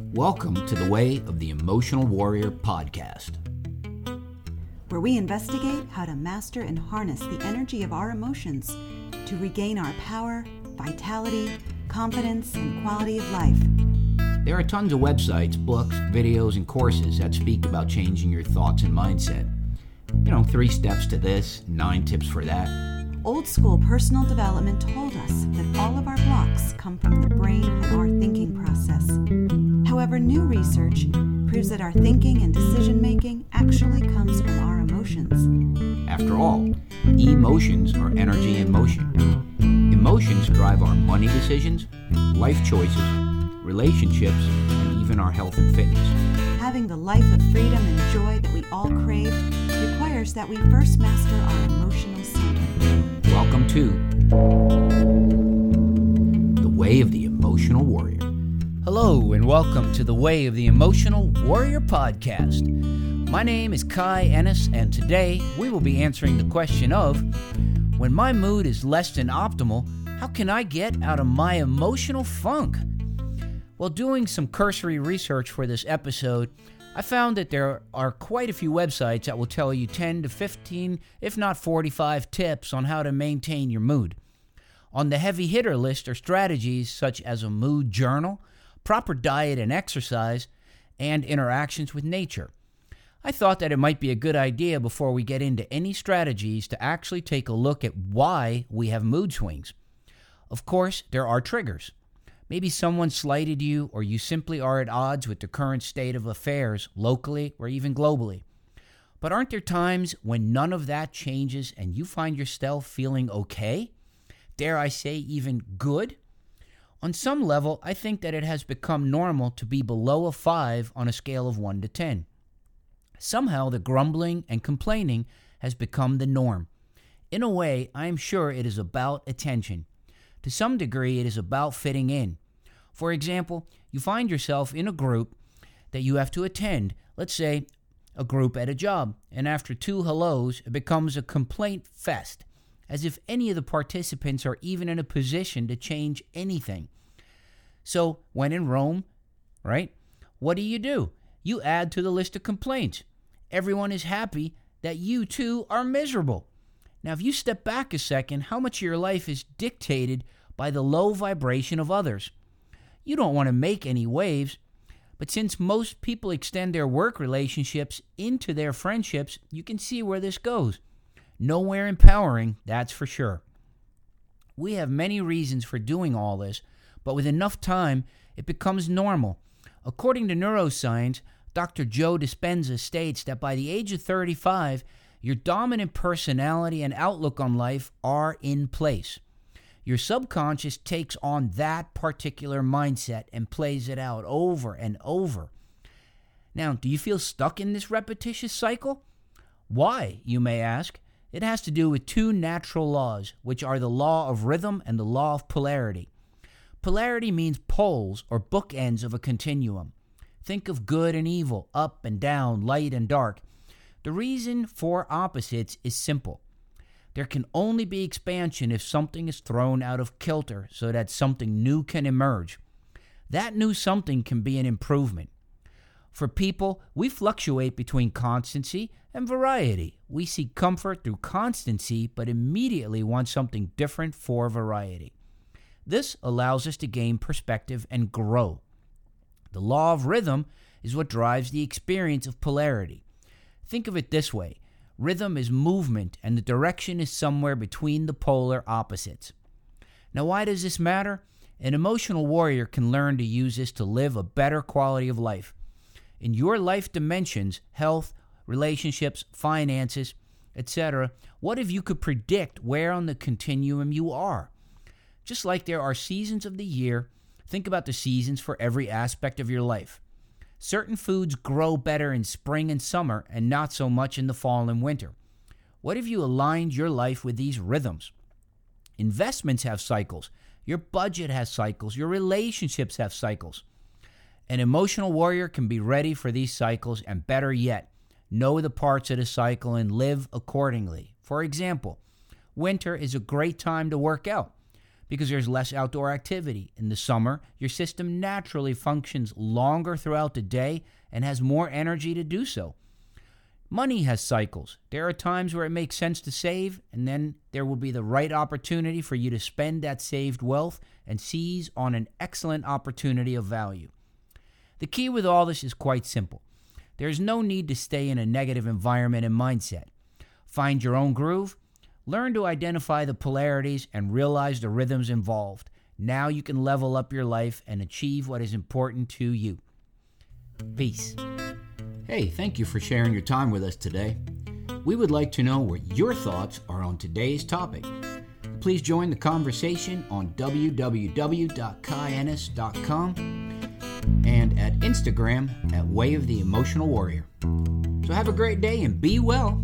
Welcome to the Way of the Emotional Warrior podcast, where we investigate how to master and harness the energy of our emotions to regain our power, vitality, confidence, and quality of life. There are tons of websites, books, videos, and courses that speak about changing your thoughts and mindset. You know, three steps to this, nine tips for that. Old school personal development told us that all of our blocks come from the brain However, new research proves that our thinking and decision making actually comes from our emotions. After all, emotions are energy in motion. Emotions drive our money decisions, life choices, relationships, and even our health and fitness. Having the life of freedom and joy that we all crave requires that we first master our emotional center. Welcome to The Way of the Emotional Warrior. Hello, and welcome to the Way of the Emotional Warrior podcast. My name is Kai Ehnes, and today we will be answering the question of when my mood is less than optimal, how can I get out of my emotional funk? While doing some cursory research for this episode, I found that there are quite a few websites that will tell you 10 to 15, if not 45 tips on how to maintain your mood. On the heavy hitter list are strategies such as a mood journal, proper diet and exercise, and interactions with nature. I thought that it might be a good idea before we get into any strategies to actually take a look at why we have mood swings. Of course, there are triggers. Maybe someone slighted you, or you simply are at odds with the current state of affairs locally or even globally. But aren't there times when none of that changes and you find yourself feeling okay? Dare I say, even good? On some level, I think that it has become normal to be below a 5 on a scale of 1 to 10. Somehow, the grumbling and complaining has become the norm. In a way, I am sure it is about attention. To some degree, it is about fitting in. For example, you find yourself in a group that you have to attend, let's say a group at a job, and after two hellos, it becomes a complaint fest, as if any of the participants are even in a position to change anything. So, when in Rome, right, what do you do? You add to the list of complaints. Everyone is happy that you too are miserable. Now, if you step back a second, how much of your life is dictated by the low vibration of others? You don't want to make any waves, but since most people extend their work relationships into their friendships, you can see where this goes. Nowhere empowering, that's for sure. We have many reasons for doing all this, but with enough time, it becomes normal. According to neuroscience, Dr. Joe Dispenza states that by the age of 35, your dominant personality and outlook on life are in place. Your subconscious takes on that particular mindset and plays it out over and over. Now, do you feel stuck in this repetitious cycle? Why, you may ask? It has to do with two natural laws, which are the law of rhythm and the law of polarity. Polarity means poles or bookends of a continuum. Think of good and evil, up and down, light and dark. The reason for opposites is simple. There can only be expansion if something is thrown out of kilter so that something new can emerge. That new something can be an improvement. For people, we fluctuate between constancy and variety. We seek comfort through constancy, but immediately want something different for variety. This allows us to gain perspective and grow. The law of rhythm is what drives the experience of polarity. Think of it this way rhythm is movement, and the direction is somewhere between the polar opposites. Now, why does this matter? An emotional warrior can learn to use this to live a better quality of life. In your life dimensions, health, relationships, finances, etc., what if you could predict where on the continuum you are? Just like there are seasons of the year, think about the seasons for every aspect of your life. Certain foods grow better in spring and summer and not so much in the fall and winter. What if you aligned your life with these rhythms? Investments have cycles. Your budget has cycles. Your relationships have cycles. An emotional warrior can be ready for these cycles and better yet, know the parts of the cycle and live accordingly. For example, winter is a great time to work out because there's less outdoor activity. In the summer, your system naturally functions longer throughout the day and has more energy to do so. Money has cycles. There are times where it makes sense to save, and then there will be the right opportunity for you to spend that saved wealth and seize on an excellent opportunity of value. The key with all this is quite simple. There's no need to stay in a negative environment and mindset. Find your own groove, learn to identify the polarities, and realize the rhythms involved. Now you can level up your life and achieve what is important to you. Peace. Hey, thank you for sharing your time with us today. We would like to know what your thoughts are on today's topic. Please join the conversation on www.kaiehnes.com and at Instagram at Way of the Emotional Warrior. So have a great day and be well.